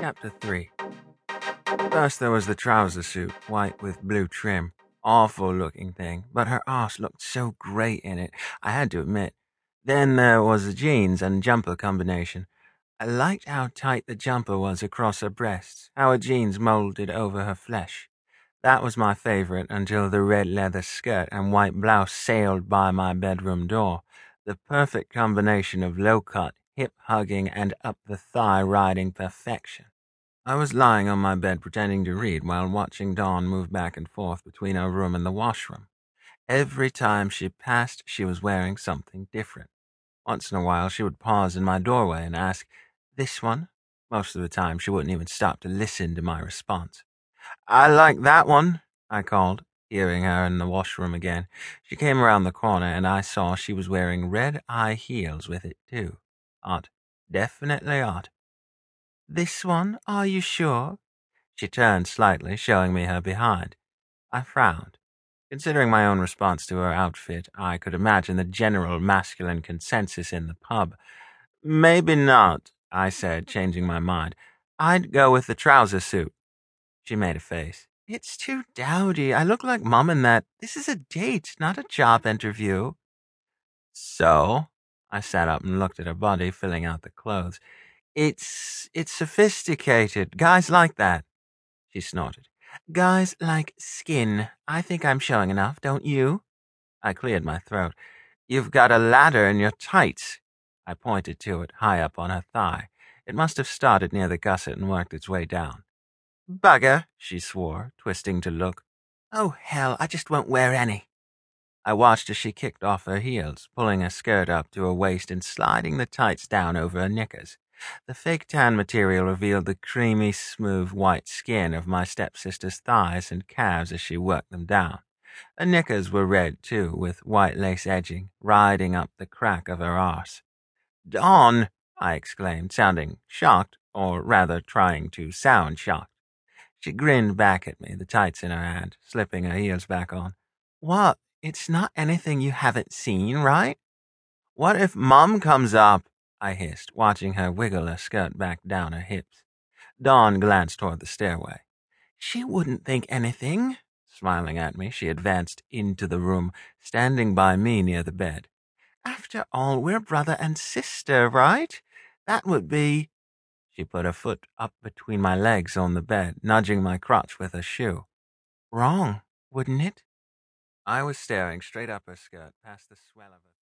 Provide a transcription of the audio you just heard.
Chapter 3 First there was the trouser suit, white with blue trim. Awful looking thing, but her arse looked so great in it, I had to admit. Then there was the jeans and jumper combination. I liked how tight the jumper was across her breasts, how her jeans molded over her flesh. That was my favorite until the red leather skirt and white blouse sailed by my bedroom door. The perfect combination of low cut, hip hugging, and up the thigh riding perfection. I was lying on my bed pretending to read while watching Dawn move back and forth between our room and the washroom. Every time she passed, she was wearing something different. Once in a while, she would pause in my doorway and ask, This one? Most of the time, she wouldn't even stop to listen to my response. I like that one, I called, hearing her in the washroom again. She came around the corner, and I saw she was wearing red high heels with it, too. Odd. Definitely odd. This one, are you sure? She turned slightly, showing me her behind. I frowned. Considering my own response to her outfit, I could imagine the general masculine consensus in the pub. Maybe not, I said, changing my mind. I'd go with the trouser suit. She made a face. It's too dowdy. I look like mom in that. This is a date, not a job interview. So? I sat up and looked at her body, filling out the clothes. It's it's sophisticated. Guys like that. She snorted. Guys like skin. I think I'm showing enough, don't you? I cleared my throat. You've got a ladder in your tights. I pointed to it, high up on her thigh. It must have started near the gusset and worked its way down. Bugger, she swore, twisting to look. Oh, hell, I just won't wear any. I watched as she kicked off her heels, pulling her skirt up to her waist and sliding the tights down over her knickers. The fake tan material revealed the creamy, smooth white skin of my stepsister's thighs and calves as she worked them down. Her knickers were red, too, with white lace edging, riding up the crack of her arse. Dawn! I exclaimed, sounding shocked, or rather trying to sound shocked. She grinned back at me, the tights in her hand, slipping her heels back on. What? It's not anything you haven't seen, right? What if Mum comes up? I hissed, watching her wiggle her skirt back down her hips. Dawn glanced toward the stairway. She wouldn't think anything. Smiling at me, she advanced into the room, standing by me near the bed. After all, we're brother and sister, right? That would be. She put her foot up between my legs on the bed, nudging my crotch with her shoe. Wrong, wouldn't it? I was staring straight up her skirt, past the swell of her.